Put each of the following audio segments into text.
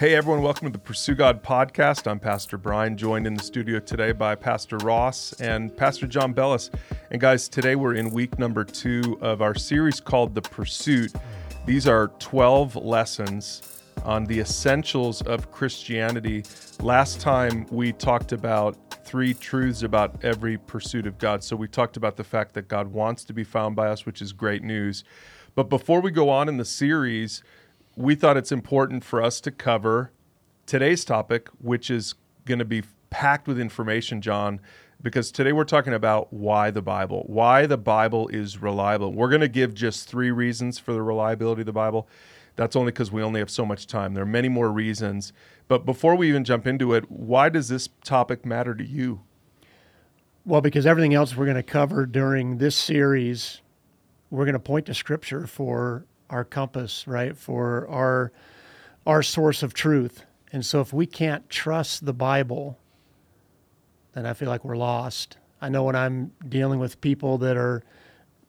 Hey everyone, welcome to the Pursue God podcast. I'm Pastor Bryan, joined in the studio today by Pastor Ross and Pastor John Belles. And guys, today we're in week number two of our series called The Pursuit. These are 12 lessons on the essentials of Christianity. Last time we talked about three truths about every pursuit of God. So we talked about the fact that God wants to be found by us, which is great news. But before we go on in the series, we thought it's important for us to cover today's topic, which is going to be packed with information, John, because today we're talking about why the Bible, why the Bible is reliable. We're going to give just three reasons for the reliability of the Bible. That's only because we only have so much time. There are many more reasons. But before we even jump into it, why does this topic matter to you? Well, because everything else we're going to cover during this series, we're going to point to Scripture for our compass, right? For our our source of truth. And so if we can't trust the Bible, then I feel like we're lost. I know when I'm dealing with people that are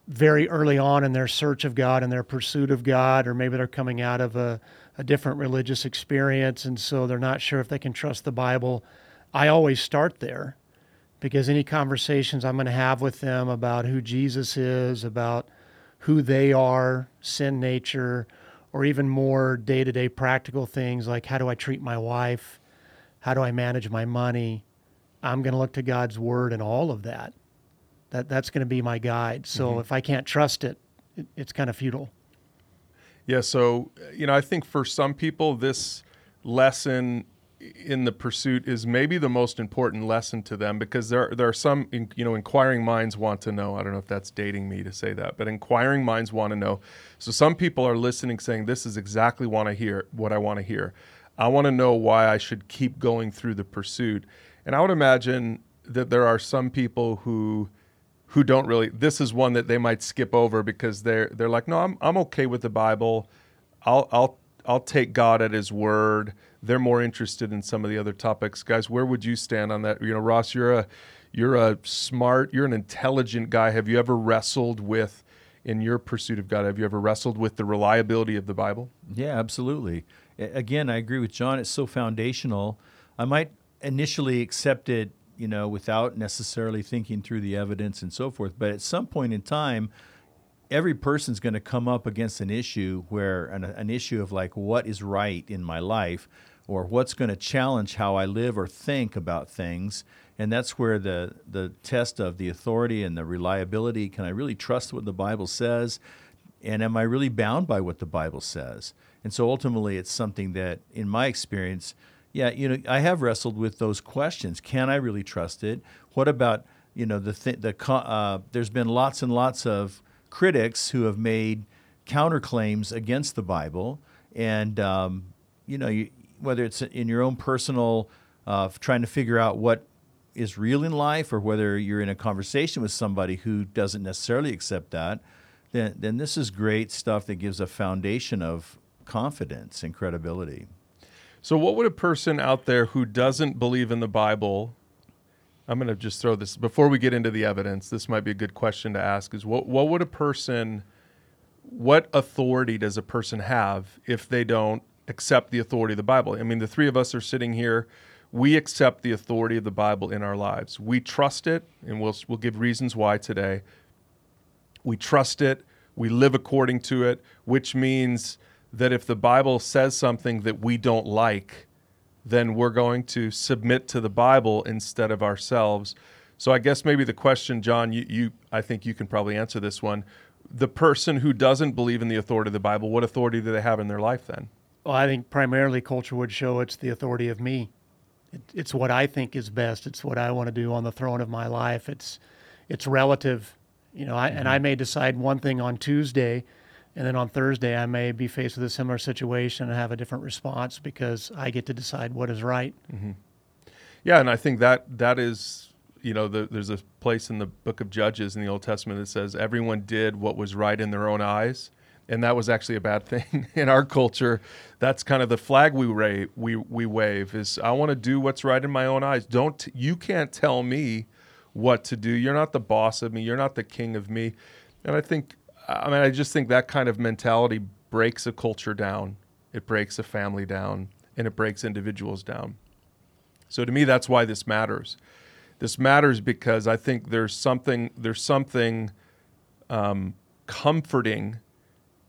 very early on in their search of God and their pursuit of God, or maybe they're coming out of a, a different religious experience, and so they're not sure if they can trust the Bible. I always start there because any conversations I'm going to have with them about who Jesus is, about who they are, sin nature, or even more day to day practical things like how do I treat my wife? How do I manage my money? I'm going to look to God's word and all of that. That that's going to be my guide. So mm-hmm. if I can't trust it, it, it's kind of futile. Yeah. So you know, I think for some people, this lesson in the pursuit is maybe the most important lesson to them because there there are some you know inquiring minds want to know. I don't know if that's dating me to say that, but inquiring minds want to know. So some people are listening saying this is exactly want to hear what I want to hear. I want to know why I should keep going through the pursuit. And I would imagine that there are some people who who don't really this is one that they might skip over because they're they're like, "No, I'm I'm okay with the Bible. I'll I'll I'll take God at his word." They're more interested in some of the other topics. Guys, where would you stand on that? You know, Ross, you're a you're a smart, you're an intelligent guy. Have you ever wrestled with in your pursuit of God? Have you ever wrestled with the reliability of the Bible? Yeah, absolutely. Again, I agree with John. It's so foundational. I might initially accept it, you know, without necessarily thinking through the evidence and so forth. But at some point in time, every person's going to come up against an issue where an, an issue of like what is right in my life or what's going to challenge how I live or think about things. And that's where the, the test of the authority and the reliability can I really trust what the Bible says? And am I really bound by what the Bible says? And so ultimately, it's something that, in my experience, yeah, you know, I have wrestled with those questions. Can I really trust it? What about, you know, the, th- the uh, there's been lots and lots of critics who have made counterclaims against the Bible. And, um, you know, you, whether it's in your own personal uh, trying to figure out what is real in life or whether you're in a conversation with somebody who doesn't necessarily accept that, then, then this is great stuff that gives a foundation of confidence and credibility. So, what would a person out there who doesn't believe in the Bible? I'm going to just throw this before we get into the evidence. This might be a good question to ask: Is what what would a person, what authority does a person have if they don't accept the authority of the Bible. I mean, the three of us are sitting here. We accept the authority of the Bible in our lives. We trust it, and we'll, we'll give reasons why today. We trust it. We live according to it, which means that if the Bible says something that we don't like, then we're going to submit to the Bible instead of ourselves. So I guess maybe the question, John, you, you I think you can probably answer this one. The person who doesn't believe in the authority of the Bible, what authority do they have in their life then? Well, I think primarily culture would show it's the authority of me. It, it's what I think is best. It's what I want to do on the throne of my life. It's it's relative, you know. I, mm-hmm. And I may decide one thing on Tuesday, and then on Thursday I may be faced with a similar situation and have a different response because I get to decide what is right. Mm-hmm. Yeah, and I think that that is you know, the, there's a place in the book of Judges in the Old Testament that says everyone did what was right in their own eyes and that was actually a bad thing in our culture. That's kind of the flag we ra- we we wave is I want to do what's right in my own eyes. Don't you can't tell me what to do. You're not the boss of me. You're not the king of me. And I think I mean I just think that kind of mentality breaks a culture down. It breaks a family down. and it breaks individuals down. So to me, that's why this matters. This matters because I think there's something there's something um, comforting,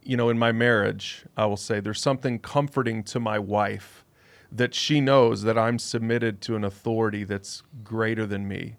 you know, in my marriage. I will say there's something comforting to my wife that she knows that I'm submitted to an authority that's greater than me,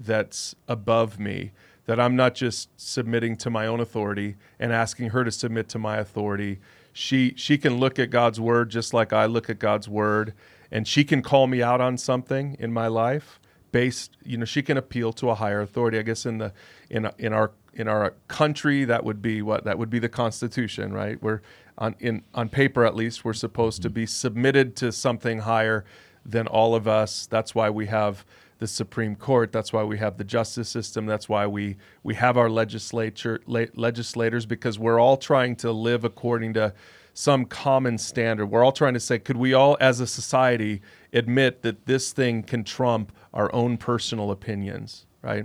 that's above me, that I'm not just submitting to my own authority and asking her to submit to my authority. She she can look at God's word just like I look at God's word and she can call me out on something in my life based you know she can appeal to a higher authority i guess in the in in our in our country that would be what that would be the constitution right we're on in on paper at least we're supposed to be submitted to something higher than all of us that's why we have the supreme court that's why we have the justice system that's why we we have our legislature le- legislators because we're all trying to live according to some common standard. We're all trying to say, could we all, as a society, admit that this thing can trump our own personal opinions, right?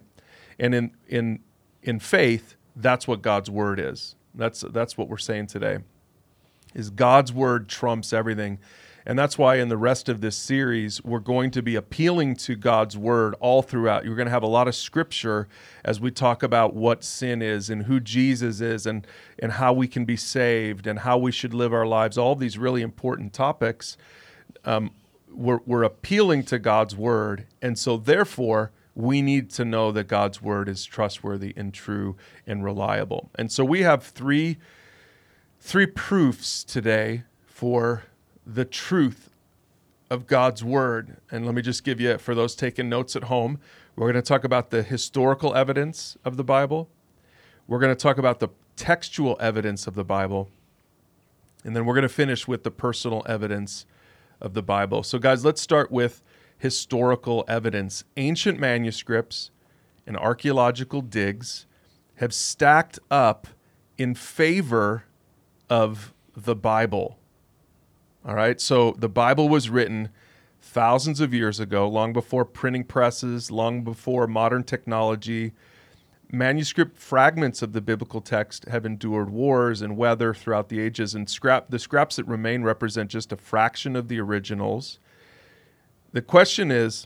And in in in faith, that's what God's word is. That's that's what we're saying today. Is God's word trumps everything. And that's why in the rest of this series, we're going to be appealing to God's word all throughout. You're going to have a lot of scripture as we talk about what sin is and who Jesus is and, and how we can be saved and how we should live our lives, all these really important topics. Um, we're, we're appealing to God's word. And so, therefore, we need to know that God's word is trustworthy and true and reliable. And so, we have three, three proofs today for the truth of God's word. And let me just give you, for those taking notes at home, we're going to talk about the historical evidence of the Bible. We're going to talk about the textual evidence of the Bible. And then we're going to finish with the personal evidence of the Bible. So, guys, let's start with historical evidence. Ancient manuscripts and archaeological digs have stacked up in favor of the Bible. All right. So the Bible was written thousands of years ago, long before printing presses, long before modern technology. Manuscript fragments of the biblical text have endured wars and weather throughout the ages, and scrap the scraps that remain represent just a fraction of the originals. The question is,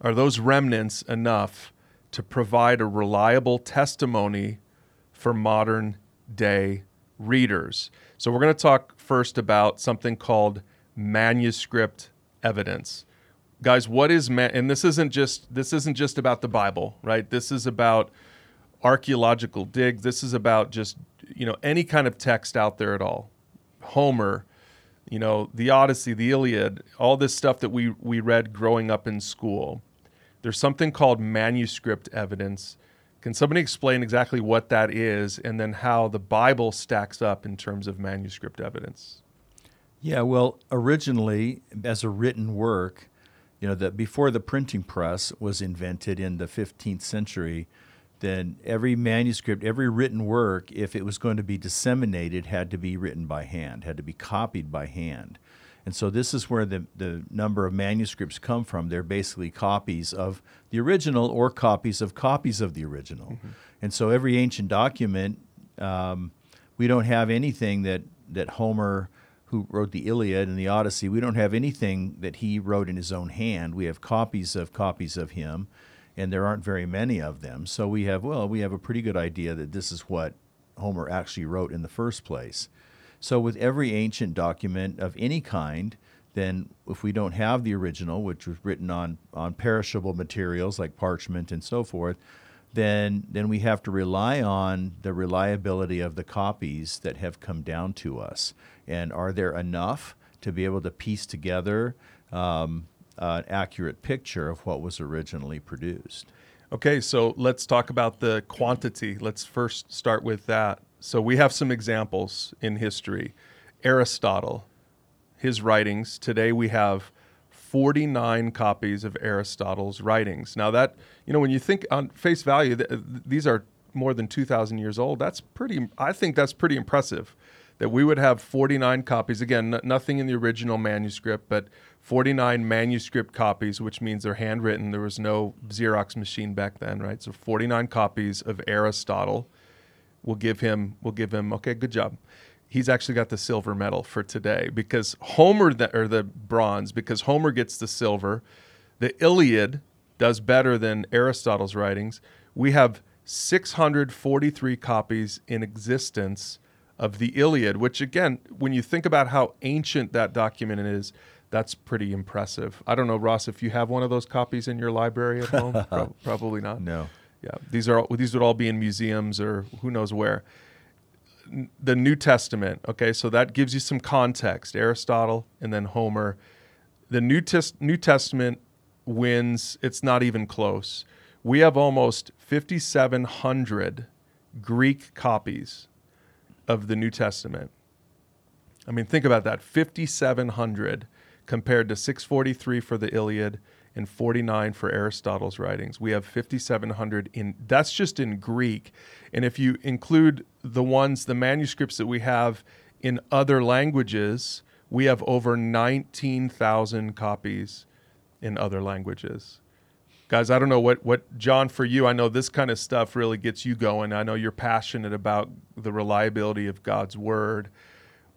are those remnants enough to provide a reliable testimony for modern day readers? So we're going to talk first about something called manuscript evidence. Guys, what is man and this isn't just this isn't just about the Bible, right? This is about archaeological digs. This is about just, you know, any kind of text out there at all. Homer, you know, the Odyssey, the Iliad, all this stuff that we we read growing up in school. There's something called manuscript evidence can somebody explain exactly what that is and then how the Bible stacks up in terms of manuscript evidence? Yeah, well, originally, as a written work, you know, that before the printing press was invented in the 15th century, then every manuscript, every written work, if it was going to be disseminated, had to be written by hand, had to be copied by hand. And so this is where the, the number of manuscripts come from. They're basically copies of the original or copies of copies of the original. Mm-hmm. And so every ancient document, um, we don't have anything that, that Homer, who wrote the Iliad and the Odyssey, we don't have anything that he wrote in his own hand. We have copies of copies of him, and there aren't very many of them. So we have, well, we have a pretty good idea that this is what Homer actually wrote in the first place. So, with every ancient document of any kind, then if we don't have the original, which was written on, on perishable materials like parchment and so forth, then, then we have to rely on the reliability of the copies that have come down to us. And are there enough to be able to piece together um, an accurate picture of what was originally produced? Okay, so let's talk about the quantity. Let's first start with that. So we have some examples in history. Aristotle, his writings. Today we have 49 copies of Aristotle's writings. Now that, you know, when you think on face value, th- these are more than 2,000 years old. That's pretty, I think that's pretty impressive that we would have 49 copies. Again, n- nothing in the original manuscript, but 49 manuscript copies, which means they're handwritten. There was no Xerox machine back then, right? So 49 copies of Aristotle. We'll give him, we'll give him, okay, good job. he's actually got the silver medal for today because Homer the, or the bronze because Homer gets the silver. The Iliad does better than Aristotle's writings. We have 643 copies in existence of the Iliad, which again, when you think about how ancient that document is, that's pretty impressive. I don't know, Ross, if you have one of those copies in your library at home, Pro- probably not. No. Yeah, these are these would all be in museums or who knows where. The New Testament, okay, so that gives you some context. Aristotle and then Homer. The New, Tes- New Testament wins. It's not even close. We have almost 5,700 Greek copies of the New Testament. I mean, think about that 5,700 compared to 643 for the Iliad and 49 for Aristotle's writings. We have 5,700 in, that's just in Greek. And if you include the ones, the manuscripts that we have in other languages, we have over 19,000 copies in other languages. Guys, I don't know what, what, John, for you, I know this kind of stuff really gets you going. I know you're passionate about the reliability of God's word.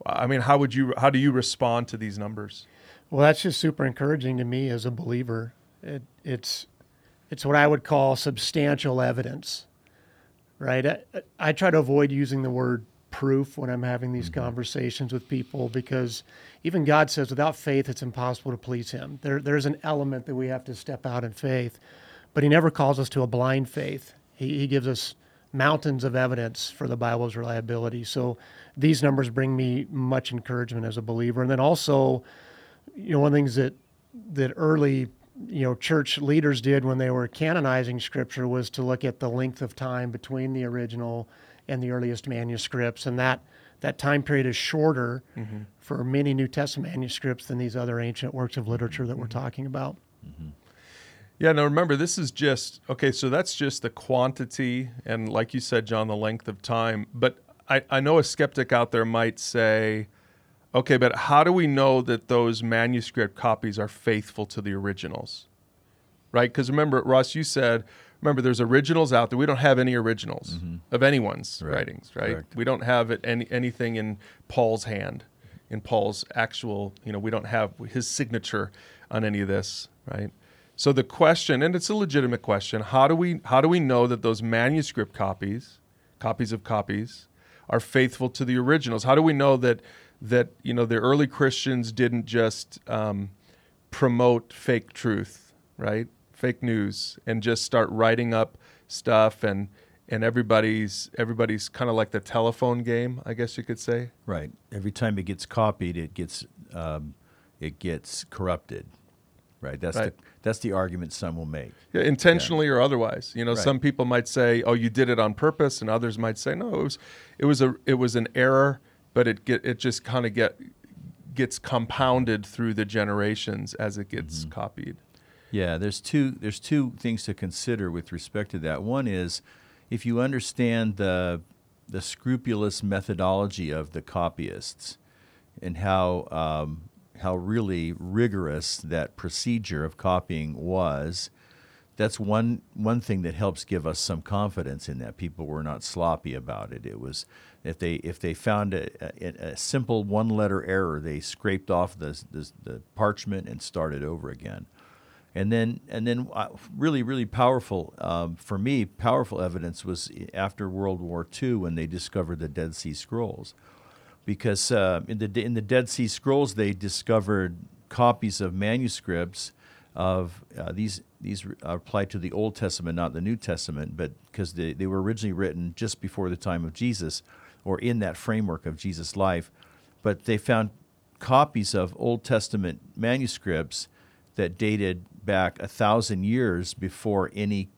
I mean, how would you, how do you respond to these numbers? Well, that's just super encouraging to me as a believer. It, it's, it's what I would call substantial evidence, right? I, I try to avoid using the word proof when I'm having these mm-hmm. conversations with people because even God says without faith it's impossible to please him. There there's an element that we have to step out in faith, but he never calls us to a blind faith. He, he gives us mountains of evidence for the Bible's reliability. So these numbers bring me much encouragement as a believer. And then also, you know, one of the things that that early you know church leaders did when they were canonizing scripture was to look at the length of time between the original and the earliest manuscripts, and that that time period is shorter mm-hmm. for many New Testament manuscripts than these other ancient works of literature that we're mm-hmm. talking about. Mm-hmm. Yeah, now remember, this is just okay. So that's just the quantity, and like you said, John, the length of time. But I, I know a skeptic out there might say, okay, but how do we know that those manuscript copies are faithful to the originals? Right? Because remember, Ross, you said remember there's originals out there. We don't have any originals mm-hmm. of anyone's right. writings, right? Correct. We don't have it any anything in Paul's hand, in Paul's actual, you know, we don't have his signature on any of this, right? So the question, and it's a legitimate question, how do we how do we know that those manuscript copies, copies of copies, are faithful to the originals? How do we know that that you know the early Christians didn't just um, promote fake truth, right? fake news and just start writing up stuff and and everybody's everybody's kind of like the telephone game, I guess you could say. Right. Every time it gets copied, it gets um, it gets corrupted. Right. That's right. the that's the argument some will make. Yeah, intentionally yeah. or otherwise. You know, right. some people might say, "Oh, you did it on purpose," and others might say, "No, it was it was a it was an error, but it get it just kind of get gets compounded through the generations as it gets mm-hmm. copied." Yeah, there's two there's two things to consider with respect to that. One is if you understand the the scrupulous methodology of the copyists and how um, how really rigorous that procedure of copying was. That's one one thing that helps give us some confidence in that people were not sloppy about it. It was if they if they found a, a, a simple one letter error, they scraped off the, the, the parchment and started over again. And then and then uh, really really powerful um, for me powerful evidence was after World War II when they discovered the Dead Sea Scrolls. Because uh, in the in the Dead Sea Scrolls they discovered copies of manuscripts of uh, these these apply to the Old Testament not the New Testament but because they, they were originally written just before the time of Jesus or in that framework of Jesus' life but they found copies of Old Testament manuscripts that dated back a thousand years before any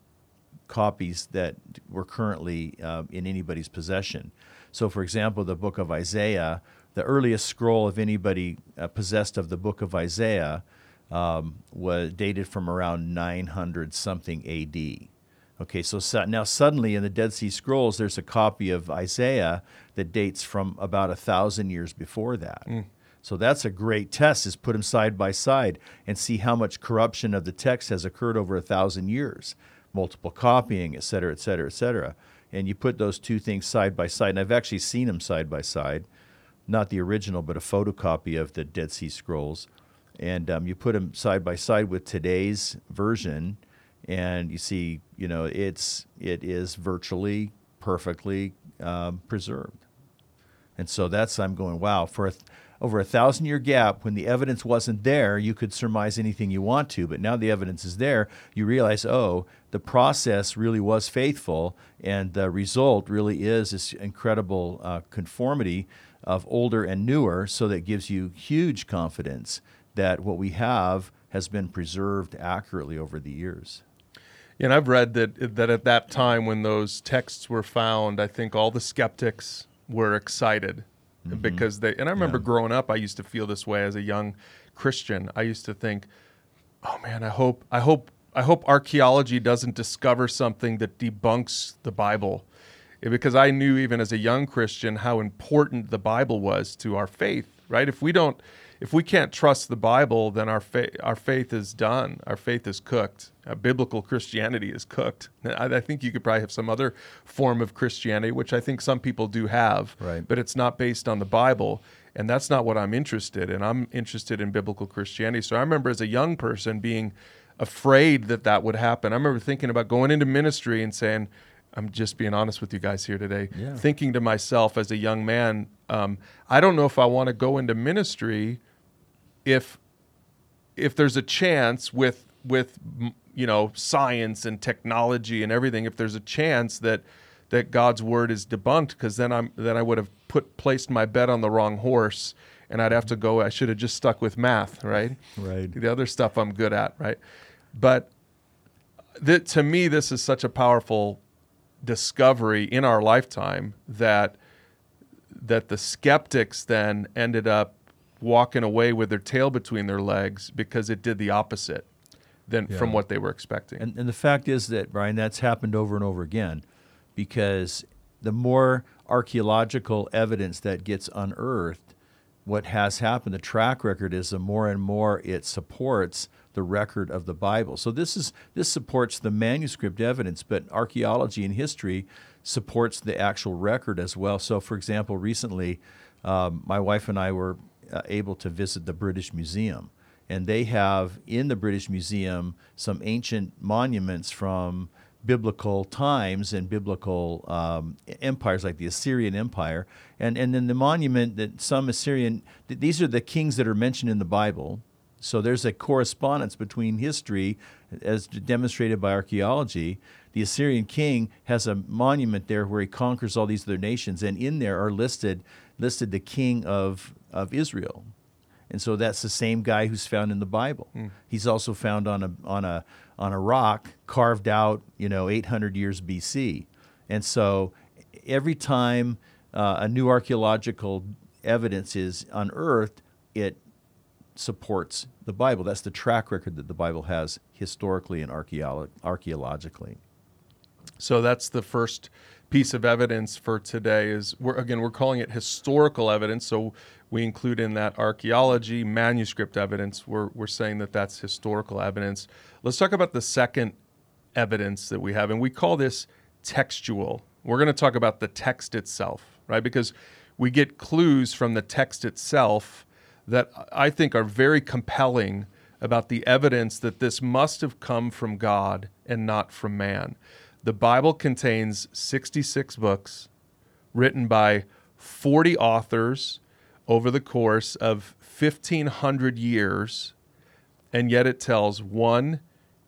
copies that were currently uh, in anybody's possession. So, for example, the book of Isaiah, the earliest scroll of anybody uh, possessed of the book of Isaiah um, was dated from around 900 something AD. Okay, so, so now suddenly in the Dead Sea Scrolls, there's a copy of Isaiah that dates from about a thousand years before that. Mm. So that's a great test is put them side by side and see how much corruption of the text has occurred over a thousand years, multiple copying, et cetera, et cetera, et cetera. And you put those two things side by side, and I've actually seen them side by side. not the original, but a photocopy of the Dead Sea Scrolls, and um, you put them side by side with today's version, and you see, you know, it's it is virtually perfectly um, preserved, and so that's I'm going wow for a th- over a thousand year gap when the evidence wasn't there, you could surmise anything you want to, but now the evidence is there, you realize, oh, the process really was faithful, and the result really is this incredible uh, conformity of older and newer, so that gives you huge confidence that what we have has been preserved accurately over the years. And I've read that that at that time when those texts were found, I think all the skeptics were excited mm-hmm. because they. And I remember yeah. growing up, I used to feel this way as a young Christian. I used to think, "Oh man, I hope, I hope, I hope archaeology doesn't discover something that debunks the Bible." Because I knew even as a young Christian how important the Bible was to our faith. Right? If we don't if we can't trust the Bible, then our faith our faith is done. Our faith is cooked. Uh, biblical Christianity is cooked. I, I, think you could probably have some other form of Christianity, which I think some people do have, right. but it's not based on the Bible. And that's not what I'm interested in. I'm interested in biblical Christianity. So I remember as a young person being afraid that that would happen. I remember thinking about going into ministry and saying, I'm just being honest with you guys here today, yeah. thinking to myself as a young man, um, I don't know if I want to go into ministry if if there's a chance with with you know science and technology and everything if there's a chance that that God's word is debunked because then I'm then I would have put placed my bet on the wrong horse and I'd have to go I should have just stuck with math right? Right. The other stuff I'm good at right? But that to me this is such a powerful discovery in our lifetime that that the skeptics then ended up walking away with their tail between their legs because it did the opposite than yeah. from what they were expecting. And, and the fact is that Bryan, that's happened over and over again, because the more archaeological evidence that gets unearthed, what has happened, the track record is the more and more it supports the record of the Bible. So this is this supports the manuscript evidence, but archaeology and history supports the actual record as well. So, for example, recently, um, my wife and I were uh, able to visit the British Museum. And they have in the British Museum some ancient monuments from biblical times and biblical um, empires like the Assyrian Empire. And, and then the monument that some Assyrian, these are the kings that are mentioned in the Bible. So there's a correspondence between history, as demonstrated by archaeology. The Assyrian king has a monument there where he conquers all these other nations, and in there are listed listed the king of of Israel. And so that's the same guy who's found in the Bible. Mm. He's also found on a on a on a rock carved out, you know, 800 years BC. And so every time uh, a new archaeological evidence is unearthed, it supports the Bible. That's the track record that the Bible has historically and archeolo- archaeologically. So that's the first piece of evidence for today is we're again we're calling it historical evidence. So we include in that archaeology manuscript evidence. We're, we're saying that that's historical evidence. Let's talk about the second evidence that we have and we call this textual. We're going to talk about the text itself right? Because we get clues from the text itself that i think are very compelling about the evidence that this must have come from god and not from man the Bible contains 66 books written by 40 authors over the course of 1500 years and yet it tells one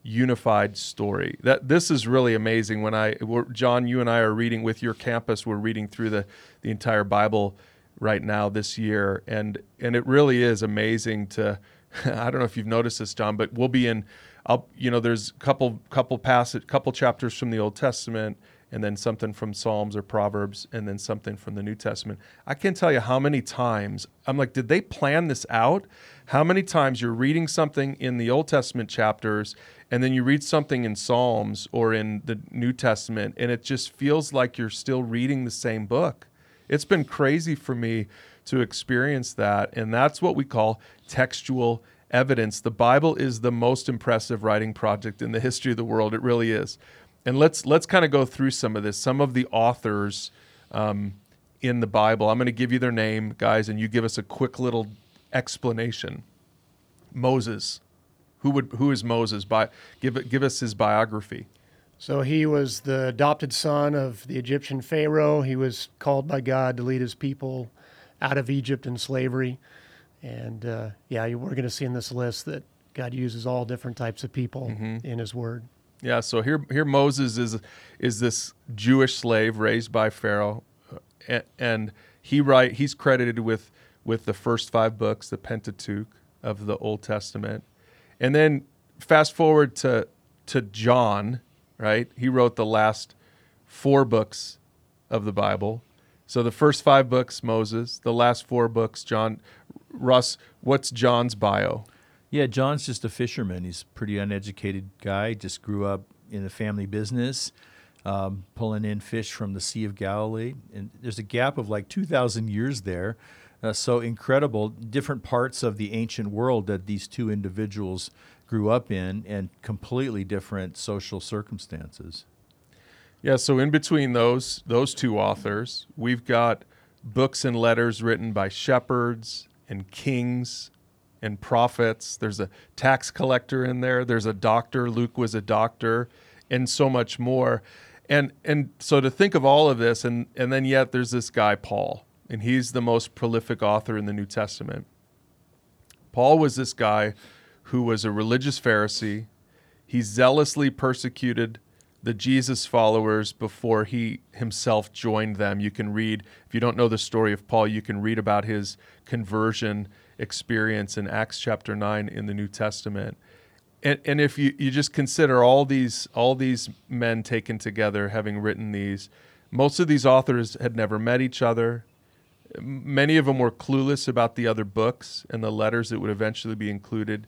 unified story. That this is really amazing when I John you and I are reading with your campus we're reading through the the entire Bible right now this year and and it really is amazing to I don't know if you've noticed this John but we'll be in I'll you know there's a couple couple passage couple chapters from the Old Testament and then something from Psalms or Proverbs and then something from the New Testament. I can't tell you how many times I'm like did they plan this out? How many times you're reading something in the Old Testament chapters and then you read something in Psalms or in the New Testament and it just feels like you're still reading the same book. It's been crazy for me to experience that and that's what we call textual evidence. The Bible is the most impressive writing project in the history of the world. It really is. And let's let's kind of go through some of this. Some of the authors um, in the Bible. I'm going to give you their name, guys, and you give us a quick little explanation. Moses. Who would who is Moses? By give give us his biography. So he was the adopted son of the Egyptian Pharaoh. He was called by God to lead his people out of Egypt and slavery. And uh, yeah, we're going to see in this list that God uses all different types of people mm-hmm. in His Word. Yeah. So here, here Moses is is this Jewish slave raised by Pharaoh, and, and he write he's credited with with the first five books, the Pentateuch of the Old Testament, and then fast forward to to John, right? He wrote the last four books of the Bible. So the first five books, Moses. The last four books, John. Ross, what's John's bio? Yeah, John's just a fisherman. He's a pretty uneducated guy. Just grew up in a family business, um, pulling in fish from the Sea of Galilee. And there's a gap of like 2,000 years there. Uh, so incredible, different parts of the ancient world that these two individuals grew up in, and completely different social circumstances. Yeah, so in between those those two authors, we've got books and letters written by shepherds and kings and prophets. There's a tax collector in there. There's a doctor. Luke was a doctor, and so much more. And and so to think of all of this, and and then yet there's this guy Paul, and he's the most prolific author in the New Testament. Paul was this guy who was a religious Pharisee. He zealously persecuted the Jesus followers before he himself joined them. You can read, if you don't know the story of Paul, you can read about his conversion experience in Acts chapter 9 in the New Testament. And, and if you, you just consider all these all these men taken together having written these, most of these authors had never met each other. Many of them were clueless about the other books and the letters that would eventually be included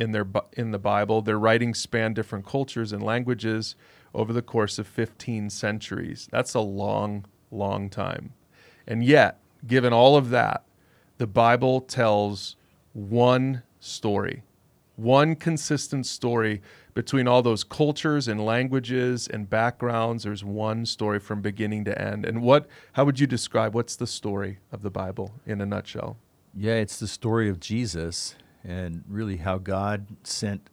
in their in the Bible. Their writings span different cultures and languages over the course of 15 centuries. That's a long, long time. And yet, given all of that, the Bible tells one story, one consistent story between all those cultures and languages and backgrounds. There's one story from beginning to end. And what, how would you describe what's the story of the Bible in a nutshell? Yeah, it's the story of Jesus and really how God sent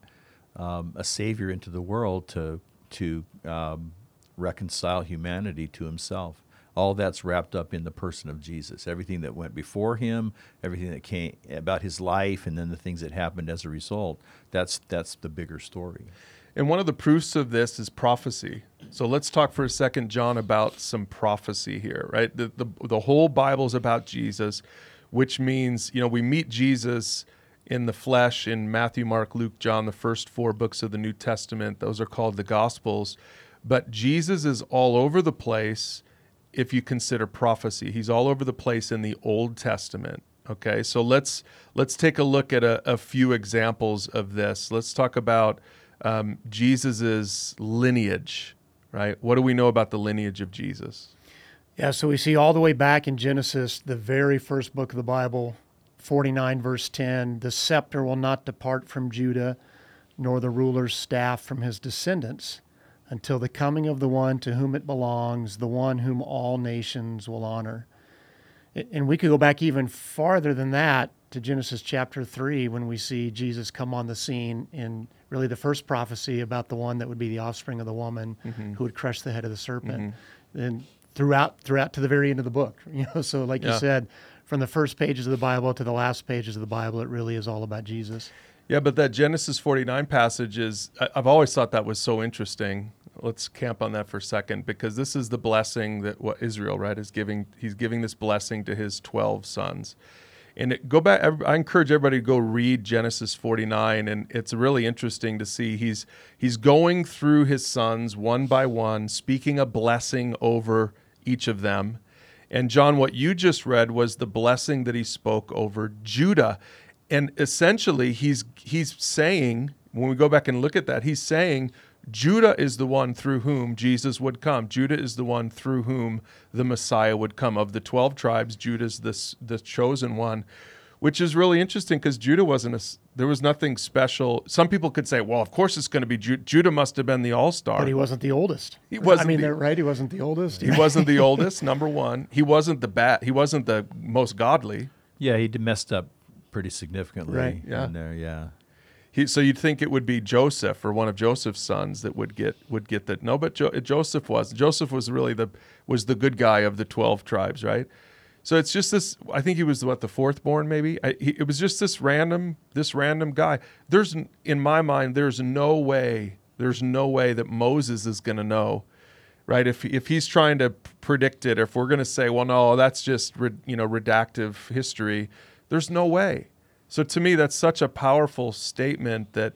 um, a Savior into the world to to um, reconcile humanity to himself. All that's wrapped up in the person of Jesus. Everything that went before him, everything that came about his life, and then the things that happened as a result. That's that's the bigger story. And one of the proofs of this is prophecy. So let's talk for a second, John, about some prophecy here, right? The, the, the whole Bible is about Jesus, which means, you know, we meet Jesus in the flesh in Matthew, Mark, Luke, John, the first four books of the New Testament. Those are called the Gospels. But Jesus is all over the place if you consider prophecy. He's all over the place in the Old Testament. Okay, so let's let's take a look at a, a few examples of this. Let's talk about um, Jesus's lineage. Right? What do we know about the lineage of Jesus? Yeah, so we see all the way back in Genesis, the very first book of the Bible, 49, verse 10 The scepter will not depart from Judah, nor the ruler's staff from his descendants, until the coming of the one to whom it belongs, the one whom all nations will honor. And we could go back even farther than that to Genesis chapter 3 when we see Jesus come on the scene in really the first prophecy about the one that would be the offspring of the woman mm-hmm. who would crush the head of the serpent. Mm-hmm. And throughout throughout to the very end of the book, you know, so like yeah. you said, from the first pages of the Bible to the last pages of the Bible, it really is all about Jesus. Yeah, but that Genesis 49 passage is, I've always thought that was so interesting. Let's camp on that for a second because this is the blessing that what Israel, right, is giving. He's giving this blessing to his 12 sons. And it, go back, I encourage everybody to go read Genesis 49. And it's really interesting to see he's, he's going through his sons one by one, speaking a blessing over each of them and John, what you just read was the blessing that he spoke over Judah. And essentially, he's, he's saying, when we go back and look at that, he's saying Judah is the one through whom Jesus would come. Judah is the one through whom the Messiah would come. Of the 12 tribes, Judah is the, the chosen one. Which is really interesting because Judah wasn't a, There was nothing special. Some people could say, "Well, of course it's going to be Ju- Judah. Must have been the all star." But he wasn't the oldest. He wasn't I mean, the- they're right. He wasn't the oldest. He wasn't the oldest. Number one, he wasn't the bat. He wasn't the most godly. Yeah, he messed up pretty significantly. Right, yeah. in there, yeah. He, so you'd think it would be Joseph or one of Joseph's sons that would get would get that. No, but jo- Joseph was. Joseph was really the was the good guy of the twelve tribes, right? So it's just this. I think he was what the fourth born, maybe. I, he, it was just this random this random guy. There's in my mind, there's no way. There's no way that Moses is going to know, right? If if he's trying to predict it, or if we're going to say, well, no, that's just re- you know redactive history. There's no way. So to me, that's such a powerful statement that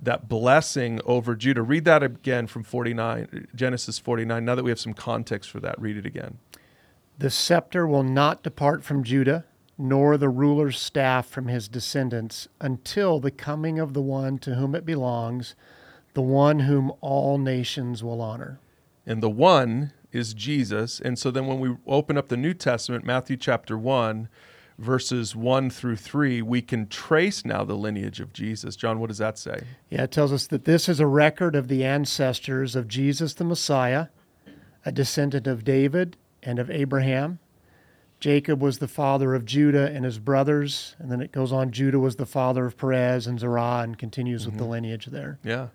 that blessing over Judah. Read that again from 49, Genesis 49. Now that we have some context for that, read it again. The scepter will not depart from Judah, nor the ruler's staff from his descendants, until the coming of the one to whom it belongs, the one whom all nations will honor. And the one is Jesus. And so then when we open up the New Testament, Matthew chapter 1, verses 1 through 3, we can trace now the lineage of Jesus. John, what does that say? Yeah, it tells us that this is a record of the ancestors of Jesus the Messiah, a descendant of David and of Abraham. Jacob was the father of Judah and his brothers, and then it goes on Judah was the father of Perez and Zerah and continues with the mm-hmm. lineage there. Yeah.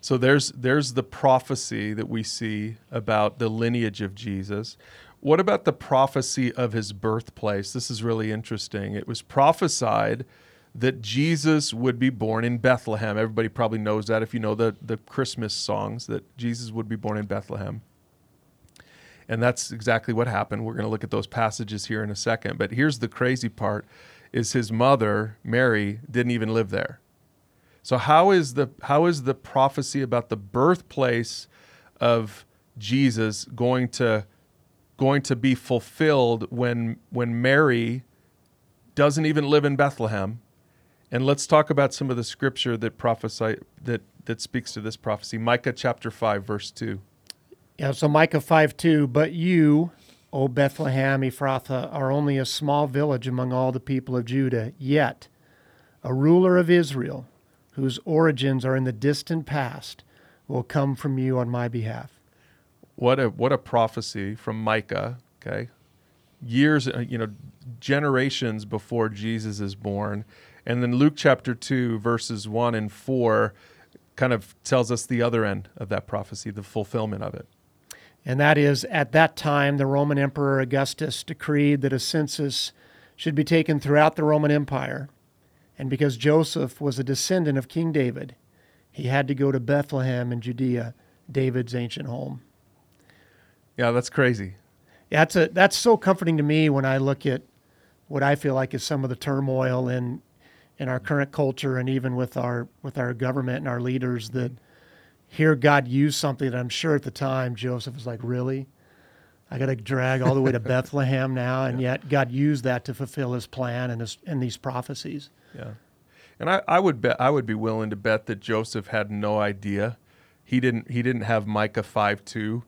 So there's there's the prophecy that we see about the lineage of Jesus. What about the prophecy of his birthplace? This is really interesting. It was prophesied that Jesus would be born in Bethlehem. Everybody probably knows that if you know the, the Christmas songs, that Jesus would be born in Bethlehem. And that's exactly what happened. We're going to look at those passages here in a second. But here's the crazy part is his mother, Mary, didn't even live there. So how is the how is the prophecy about the birthplace of Jesus going to going to be fulfilled when when Mary doesn't even live in Bethlehem? And let's talk about some of the scripture that prophesy that that speaks to this prophecy. Micah chapter 5 verse 2. Yeah, so Micah 5 2, but you, O Bethlehem Ephrathah, are only a small village among all the people of Judah, yet a ruler of Israel, whose origins are in the distant past, will come from you on my behalf. What a what a prophecy from Micah, okay? Years, uh, you know, generations before Jesus is born. And then Luke chapter 2 verses 1 and 4 kind of tells us the other end of that prophecy, the fulfillment of it. And that is, at that time, the Roman Emperor Augustus decreed that a census should be taken throughout the Roman Empire. And because Joseph was a descendant of King David, he had to go to Bethlehem in Judea, David's ancient home. Yeah, that's crazy. Yeah, that's a that's so comforting to me when I look at what I feel like is some of the turmoil in in our current culture and even with our with our government and our leaders that hear God use something that I'm sure at the time Joseph was like, really? I got to drag all the way to Bethlehem now, and yet God used that to fulfill His plan and His and these prophecies. Yeah. And I, I would bet I would be willing to bet that Joseph had no idea. He didn't he didn't have Micah 5 2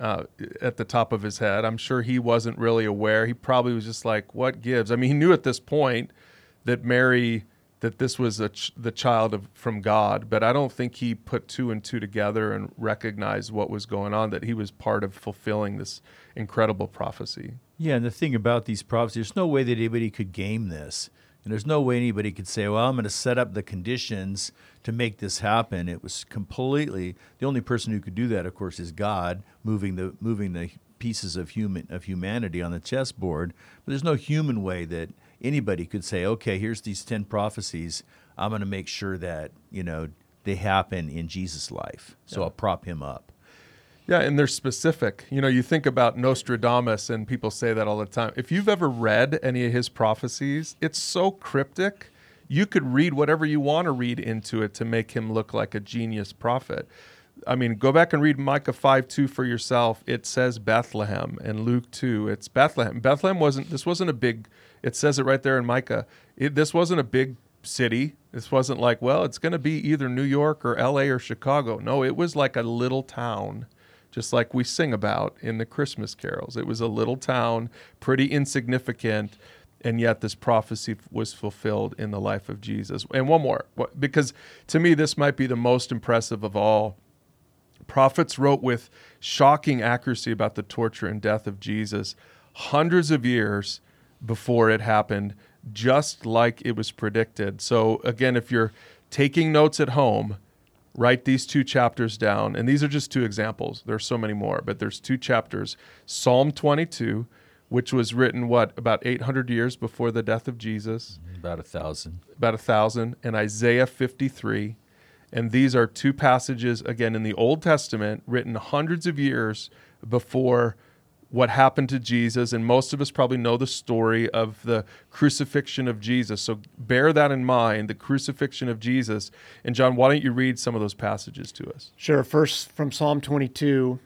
uh, at the top of his head. I'm sure he wasn't really aware. He probably was just like, what gives? I mean, he knew at this point that Mary that this was ch- the child of from God, but I don't think he put two and two together and recognized what was going on. That he was part of fulfilling this incredible prophecy. Yeah, and the thing about these prophecies, there's no way that anybody could game this. And there's no way anybody could say, well, I'm going to set up the conditions to make this happen. It was completely the only person who could do that, of course, is God moving the moving the pieces of human of humanity on the chessboard. But there's no human way that anybody could say, okay, here's these ten prophecies. I'm going to make sure that you know they happen in Jesus' life. So I'll prop him up. Yeah, and they're specific. You know, you think about Nostradamus, and people say that all the time. If you've ever read any of his prophecies, it's so cryptic. You could read whatever you want to read into it to make him look like a genius prophet. I mean, go back and read Micah 5 2 for yourself. It says Bethlehem, and Luke 2, it's Bethlehem. Bethlehem wasn't, this wasn't a big, it says it right there in Micah. It, this wasn't a big city. This wasn't like, well, it's going to be either New York or LA or Chicago. No, it was like a little town just like we sing about in the Christmas carols. It was a little town, pretty insignificant, and yet this prophecy was fulfilled in the life of Jesus. And one more, because to me, this might be the most impressive of all. Prophets wrote with shocking accuracy about the torture and death of Jesus hundreds of years before it happened, just like it was predicted. So, again, if you're taking notes at home, write these two chapters down. And these are just two examples. There's so many more, but there's two chapters. Psalm 22 which was written what about 800 years before the death of Jesus? Mm-hmm. About a thousand. About a thousand. And isaiah 53 and these are two passages again in the old testament written hundreds of years before what happened to jesus and most of us probably know the story of the crucifixion of jesus so bear that in mind the crucifixion of jesus and john why don't you read some of those passages to us sure first from psalm 22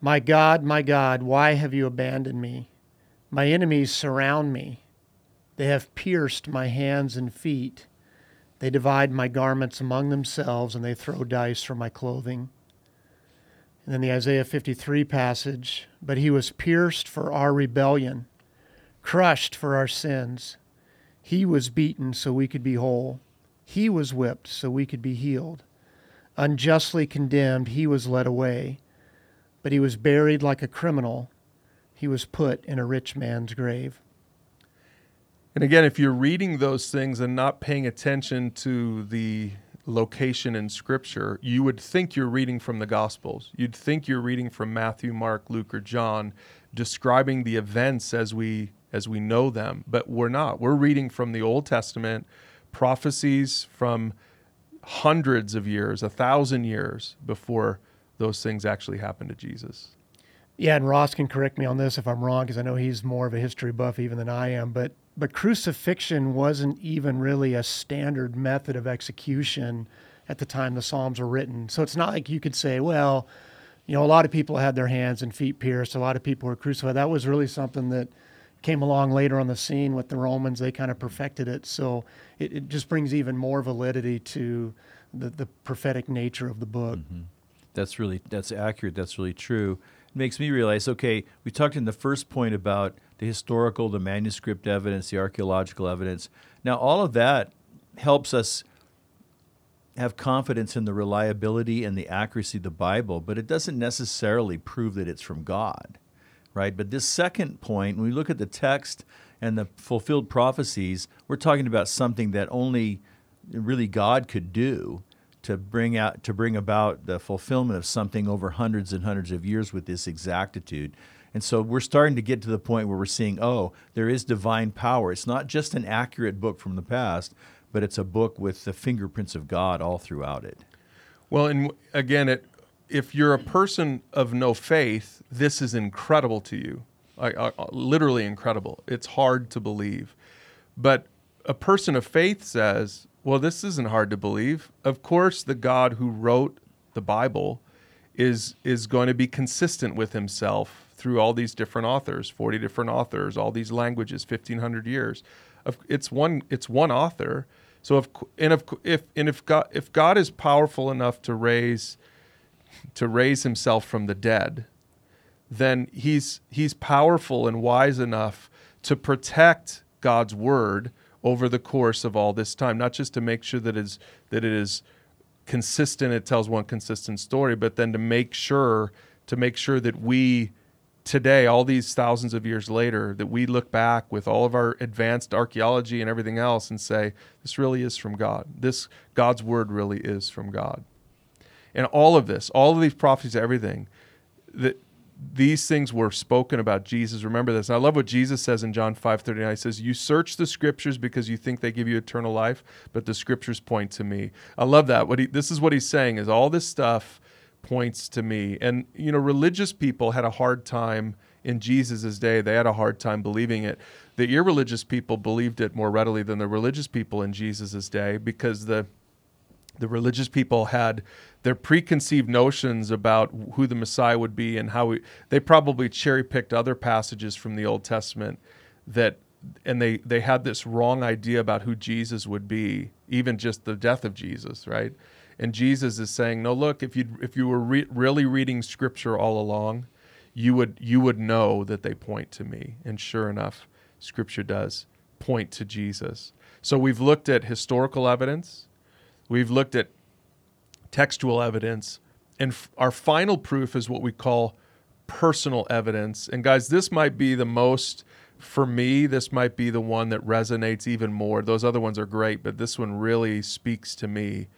my god my god why have you abandoned me my enemies surround me. They have pierced my hands and feet. They divide my garments among themselves and they throw dice for my clothing. And then the Isaiah 53 passage But he was pierced for our rebellion, crushed for our sins. He was beaten so we could be whole. He was whipped so we could be healed. Unjustly condemned, he was led away. But he was buried like a criminal he was put in a rich man's grave. And again, if you're reading those things and not paying attention to the location in Scripture, you would think you're reading from the Gospels. You'd think you're reading from Matthew, Mark, Luke, or John, describing the events as we as we know them. But we're not. We're reading from the Old Testament, prophecies from hundreds of years, a thousand years before those things actually happened to Jesus. Yeah, and Ross can correct me on this if I'm wrong because I know he's more of a history buff even than I am. But but crucifixion wasn't even really a standard method of execution at the time the Psalms were written. So it's not like you could say, well, you know, a lot of people had their hands and feet pierced. A lot of people were crucified. That was really something that came along later on the scene with the Romans. They kind of perfected it. So it, it just brings even more validity to the, the prophetic nature of the book. Mm-hmm. That's really that's accurate. That's really true makes me realize okay, we talked in the first point about the historical, the manuscript evidence, the archaeological evidence. Now, all of that helps us have confidence in the reliability and the accuracy of the Bible, but it doesn't necessarily prove that it's from God, right? But this second point, when we look at the text and the fulfilled prophecies, we're talking about something that only really God could do to bring out to bring about the fulfillment of something over hundreds and hundreds of years with this exactitude. And so we're starting to get to the point where we're seeing, oh, there is divine power. It's not just an accurate book from the past, but it's a book with the fingerprints of God all throughout it. Well, and again, it, if you're a person of no faith, this is incredible to you, like, uh, literally incredible. It's hard to believe. But a person of faith says, well, this isn't hard to believe. Of course, the God who wrote the Bible is is going to be consistent with himself through all these different authors, 40 different authors, all these languages, 1500 years. It's one it's one author. So if and if if and if God if God is powerful enough to raise to raise himself from the dead, then he's he's powerful and wise enough to protect God's word over the course of all this time, not just to make sure that is that it is consistent, it tells one consistent story, but then to make sure to make sure that we today, all these thousands of years later, that we look back with all of our advanced archaeology and everything else and say, this really is from God. This God's word really is from God. And all of this, all of these prophecies, everything, that these things were spoken about Jesus. Remember this. And I love what Jesus says in John 5 39. He says, You search the scriptures because you think they give you eternal life, but the scriptures point to me. I love that. What he, this is what he's saying is all this stuff points to me. And, you know, religious people had a hard time in Jesus' day. They had a hard time believing it. The irreligious people believed it more readily than the religious people in Jesus' day because the the religious people had their preconceived notions about who the Messiah would be and how we, they probably cherry picked other passages from the Old Testament that and they they had this wrong idea about who Jesus would be, even just the death of Jesus, right? And Jesus is saying, "No, look, if you if you were re- really reading Scripture all along, you would you would know that they point to me." And sure enough, Scripture does point to Jesus. So we've looked at historical evidence, we've looked at textual evidence, and f- our final proof is what we call personal evidence. And guys, this might be the most for me, this might be the one that resonates even more. Those other ones are great, but this one really speaks to me.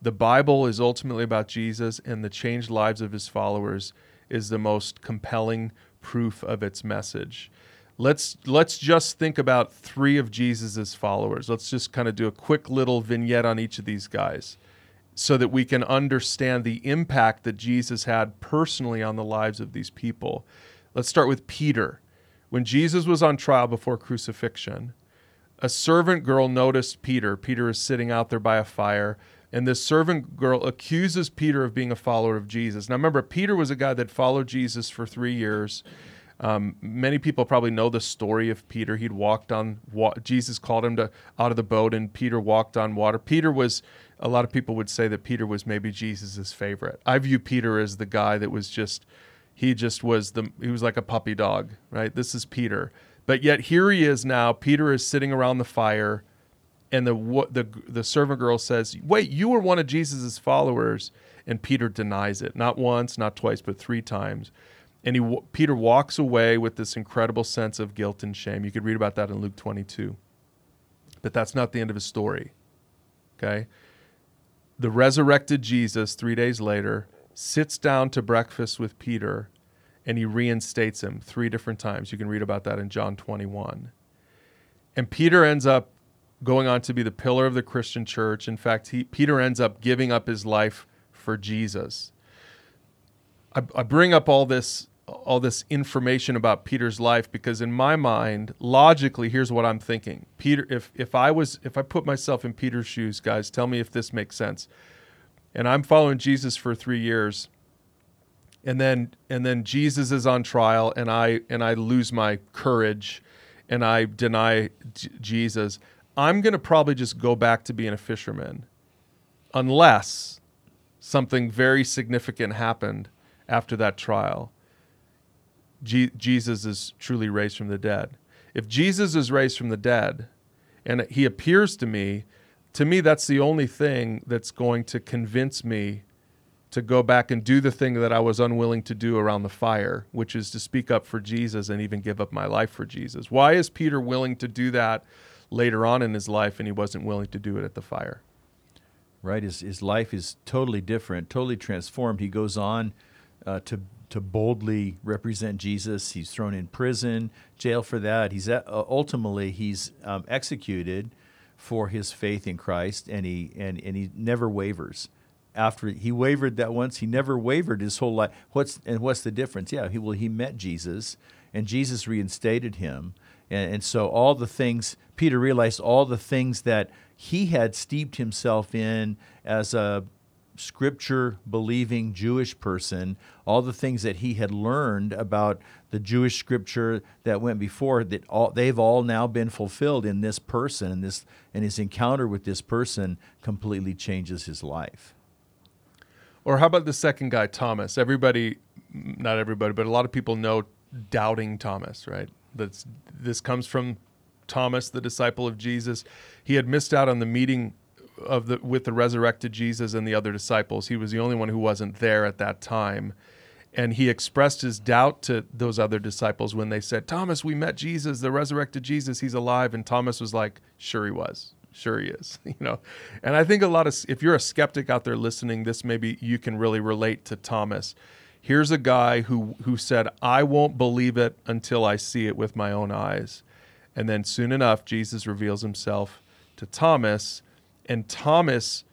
The Bible is ultimately about Jesus, and the changed lives of his followers is the most compelling proof of its message. Let's let's just think about three of Jesus's followers. Let's just kind of do a quick little vignette on each of these guys so that we can understand the impact that Jesus had personally on the lives of these people. Let's start with Peter. When Jesus was on trial before crucifixion, a servant girl noticed Peter. Peter is sitting out there by a fire, and this servant girl accuses Peter of being a follower of Jesus. Now, remember, Peter was a guy that followed Jesus for three years. Um, many people probably know the story of Peter. He'd walked on wa- Jesus called him to out of the boat, and Peter walked on water. Peter was a lot of people would say that Peter was maybe Jesus's favorite. I view Peter as the guy that was just he just was the he was like a puppy dog, right? This is Peter. But yet here he is now. Peter is sitting around the fire and the the the servant girl says, "Wait, you were one of Jesus's followers." And Peter denies it, not once, not twice, but three times. And he Peter walks away with this incredible sense of guilt and shame. You could read about that in Luke 22. But that's not the end of his story. Okay? The resurrected Jesus 3 days later sits down to breakfast with Peter and he reinstates him three different times. You can read about that in John 21. And Peter ends up going on to be the pillar of the Christian church. In fact, he, Peter ends up giving up his life for Jesus. I, I bring up all this all this information about Peter's life because in my mind, logically, here's what I'm thinking. Peter, if if I was if I put myself in Peter's shoes, guys, tell me if this makes sense and I'm following Jesus for three years, and then and then Jesus is on trial, and I and I lose my courage, and I deny J- Jesus. I'm gonna probably just go back to being a fisherman, unless something very significant happened after that trial. Jesus is truly raised from the dead. If Jesus is raised from the dead, and he appears to me to me, that's the only thing that's going to convince me to go back and do the thing that I was unwilling to do around the fire, which is to speak up for Jesus and even give up my life for Jesus. Why is Peter willing to do that later on in his life and he wasn't willing to do it at the fire? Right. His, his life is totally different, totally transformed. He goes on uh, to to boldly represent Jesus. He's thrown in prison, jail for that. He's uh, ultimately he's um, executed for his faith in Christ, and he and, and he never wavers. After he wavered that once, he never wavered his whole life. What's and what's the difference? Yeah, he well he met Jesus, and Jesus reinstated him, and, and so all the things Peter realized, all the things that he had steeped himself in as a scripture believing Jewish person, all the things that he had learned about the Jewish scripture that went before, that all they've all now been fulfilled in this person, and this and his encounter with this person completely changes his life. Or how about the second guy, Thomas? Everybody, not everybody, but a lot of people know doubting Thomas, right? That's this comes from Thomas, the disciple of Jesus. He had missed out on the meeting of the with the resurrected Jesus and the other disciples. He was the only one who wasn't there at that time. And he expressed his doubt to those other disciples when they said, Thomas, we met Jesus, the resurrected Jesus, he's alive. And Thomas was like, Sure he was. Sure he is. you know. And I think a lot of if you're a skeptic out there listening, this maybe you can really relate to Thomas. Here's a guy who who said, I won't believe it until I see it with my own eyes. And then soon enough, Jesus reveals himself to Thomas and Thomas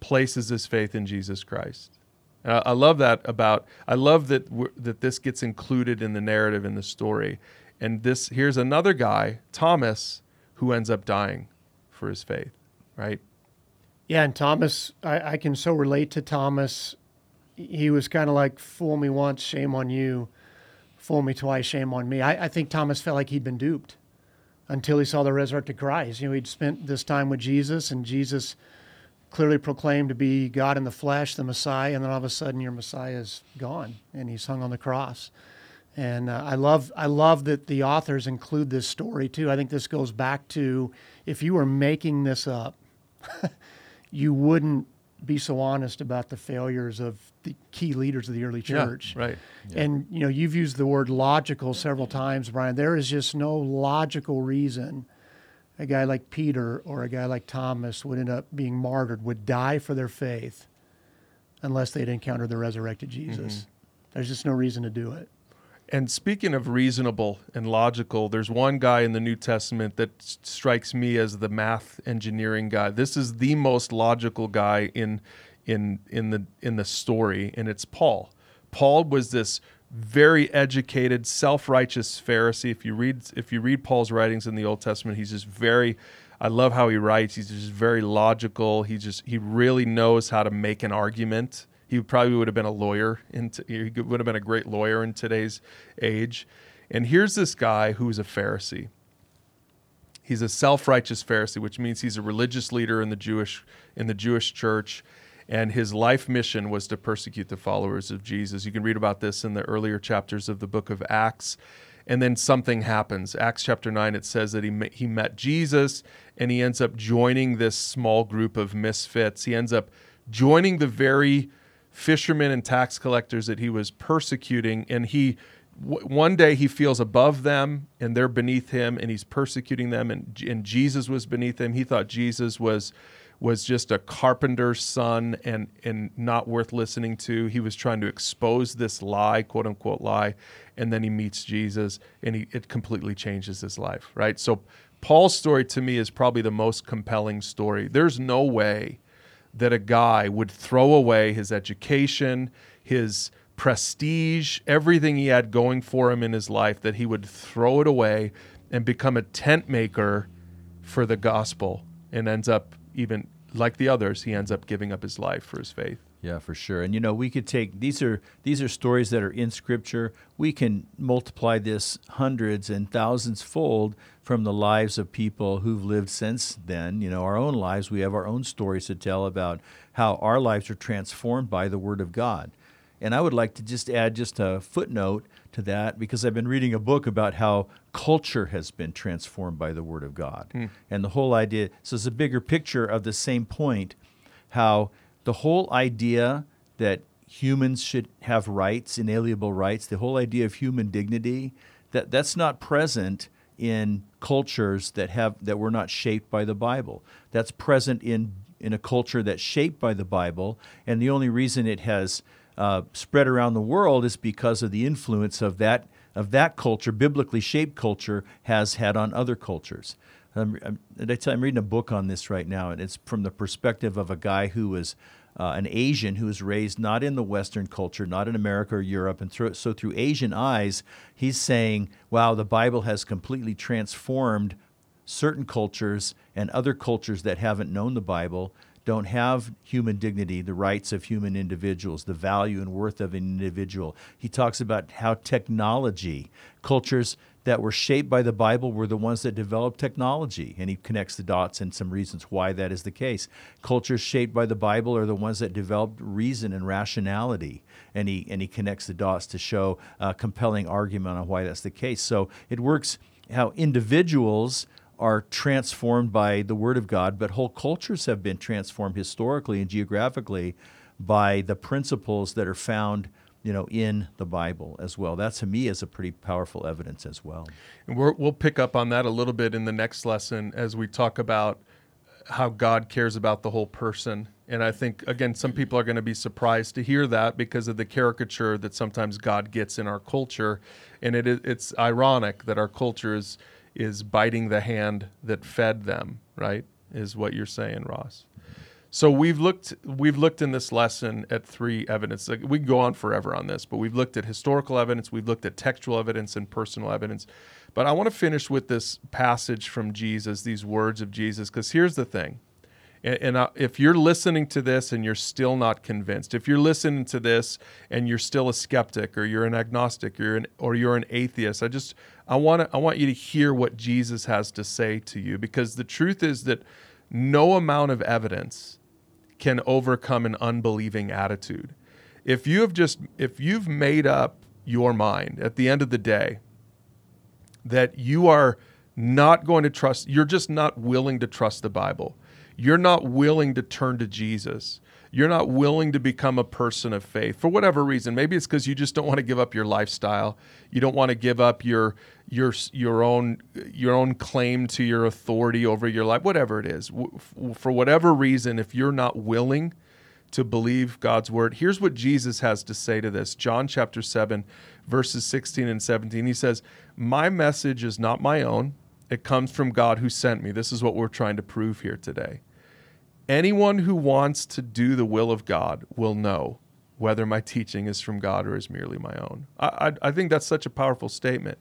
places his faith in Jesus Christ. I love that about. I love that that this gets included in the narrative in the story. And this here's another guy, Thomas, who ends up dying for his faith. Right. Yeah, and Thomas, I, I can so relate to Thomas. He was kind of like, "Fool me once, shame on you; fool me twice, shame on me." I, I think Thomas felt like he'd been duped until he saw the resurrected Christ. You know, he'd spent this time with Jesus, and Jesus clearly proclaimed to be God in the flesh, the Messiah, and then all of a sudden your Messiah is gone, and he's hung on the cross. And uh, I love I love that the authors include this story too. I think this goes back to if you were making this up, you wouldn't be so honest about the failures of the key leaders of the early church. Yeah, right. Yeah. And you know, you've used the word logical several times, Bryan. There is just no logical reason a guy like Peter or a guy like Thomas would end up being martyred, would die for their faith unless they'd encountered the resurrected Jesus. Mm-hmm. There's just no reason to do it. And speaking of reasonable and logical, there's one guy in the New Testament that strikes me as the math engineering guy. This is the most logical guy in in in the in the story, and it's Paul. Paul was this very educated, self-righteous Pharisee. If you read if you read Paul's writings in the Old Testament, he's just very I love how he writes. He's just very logical. He just he really knows how to make an argument he probably would have been a lawyer. In t- he would have been a great lawyer in today's age. And here's this guy who's a Pharisee. He's a self-righteous Pharisee, which means he's a religious leader in the Jewish in the Jewish church, and his life mission was to persecute the followers of Jesus. You can read about this in the earlier chapters of the book of Acts. And then something happens. Acts chapter 9, it says that he, he met Jesus and he ends up joining this small group of misfits. He ends up joining the very fishermen and tax collectors that he was persecuting and he w- one day he feels above them and they're beneath him and he's persecuting them and, and Jesus was beneath him. He thought Jesus was was just a carpenter's son and and not worth listening to. He was trying to expose this lie quote unquote lie and then he meets Jesus and he, it completely changes his life right? So Paul's story to me is probably the most compelling story. There's no way that a guy would throw away his education, his prestige, everything he had going for him in his life, that he would throw it away and become a tent maker for the gospel and ends up even like the others, he ends up giving up his life for his faith. Yeah, for sure. And you know, we could take these are these are stories that are in scripture. We can multiply this hundreds and thousands fold from the lives of people who've lived since then. You know, our own lives, we have our own stories to tell about how our lives are transformed by the word of God. And I would like to just add just a footnote to that because I've been reading a book about how culture has been transformed by the Word of God. Hmm. And the whole idea, so it's a bigger picture of the same point, how the whole idea that humans should have rights, inalienable rights, the whole idea of human dignity, that, that's not present in cultures that have that were not shaped by the Bible. That's present in in a culture that's shaped by the Bible, and the only reason it has uh, spread around the world is because of the influence of that of that culture, biblically shaped culture, has had on other cultures. I'm, I'm, I'm, reading a book on this right now, and it's from the perspective of a guy who was uh, an Asian who was raised not in the Western culture, not in America or Europe. And through, so, through Asian eyes, he's saying, wow, the Bible has completely transformed certain cultures and other cultures that haven't known the Bible don't have human dignity, the rights of human individuals, the value and worth of an individual. He talks about how technology, cultures that were shaped by the Bible were the ones that developed technology. And he connects the dots and some reasons why that is the case. Cultures shaped by the Bible are the ones that developed reason and rationality. And he, and he connects the dots to show a compelling argument on why that's the case. So it works how individuals are transformed by the Word of God, but whole cultures have been transformed historically and geographically by the principles that are found you know, in the Bible as well. That to me is a pretty powerful evidence as well. And we will pick up on that a little bit in the next lesson as we talk about how God cares about the whole person. And I think, again, some people are going to be surprised to hear that because of the caricature that sometimes God gets in our culture. And it, it's ironic that our culture is is biting the hand that fed them, right? Is what you're saying, Ross. So we've looked we've looked in this lesson at three evidence. Like we can go on forever on this, but we've looked at historical evidence, we've looked at textual evidence and personal evidence. But I want to finish with this passage from Jesus, these words of Jesus, because here's the thing. And, and I, if you're listening to this and you're still not convinced, if you're listening to this and you're still a skeptic or you're an agnostic or you're an, or you're an atheist, I just I want I want you to hear what Jesus has to say to you because the truth is that no amount of evidence can overcome an unbelieving attitude. If you have just if you've made up your mind at the end of the day that you are not going to trust, you're just not willing to trust the Bible. You're not willing to turn to Jesus. You're not willing to become a person of faith for whatever reason. Maybe it's because you just don't want to give up your lifestyle. You don't want to give up your your your own your own claim to your authority over your life. Whatever it is, for whatever reason, if you're not willing to believe God's word, here's what Jesus has to say to this. John chapter seven, verses sixteen and seventeen. He says, "My message is not my own." It comes from God who sent me. This is what we're trying to prove here today. Anyone who wants to do the will of God will know whether my teaching is from God or is merely my own. I, I, I think that's such a powerful statement.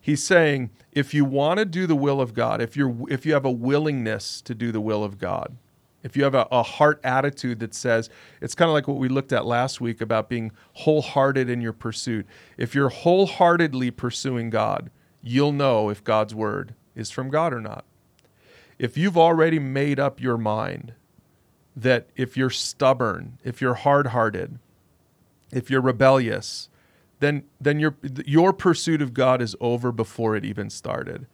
He's saying if you want to do the will of God, if you're if you have a willingness to do the will of God, if you have a, a heart attitude that says it's kind of like what we looked at last week about being wholehearted in your pursuit. If you're wholeheartedly pursuing God, you'll know if God's word is from God or not. If you've already made up your mind that if you're stubborn, if you're hard-hearted, if you're rebellious, then then your your pursuit of God is over before it even started.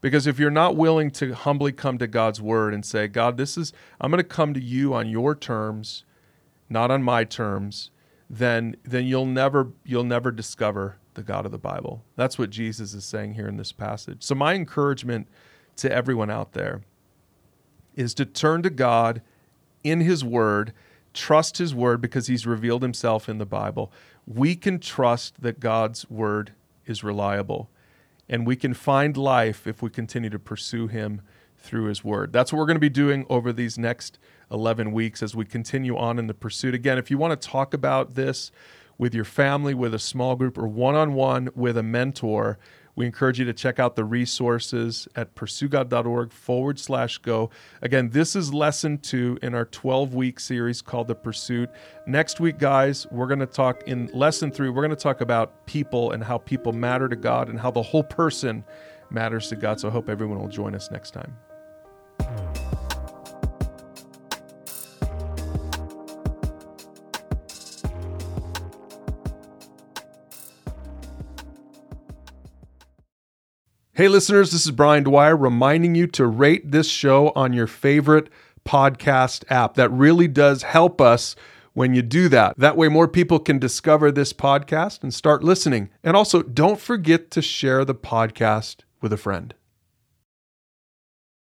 Because if you're not willing to humbly come to God's word and say, God, this is I'm going to come to you on your terms, not on my terms, then then you'll never you'll never discover the God of the Bible. That's what Jesus is saying here in this passage. So, my encouragement to everyone out there is to turn to God in His Word, trust His Word because He's revealed Himself in the Bible. We can trust that God's Word is reliable, and we can find life if we continue to pursue Him through His Word. That's what we're going to be doing over these next 11 weeks as we continue on in the pursuit. Again, if you want to talk about this, with your family, with a small group, or one on one with a mentor, we encourage you to check out the resources at pursuegod.org forward slash go. Again, this is lesson two in our 12 week series called The Pursuit. Next week, guys, we're going to talk in lesson three, we're going to talk about people and how people matter to God and how the whole person matters to God. So I hope everyone will join us next time. Hey, listeners, this is Bryan Dwyer reminding you to rate this show on your favorite podcast app. That really does help us when you do that. That way, more people can discover this podcast and start listening. And also, don't forget to share the podcast with a friend.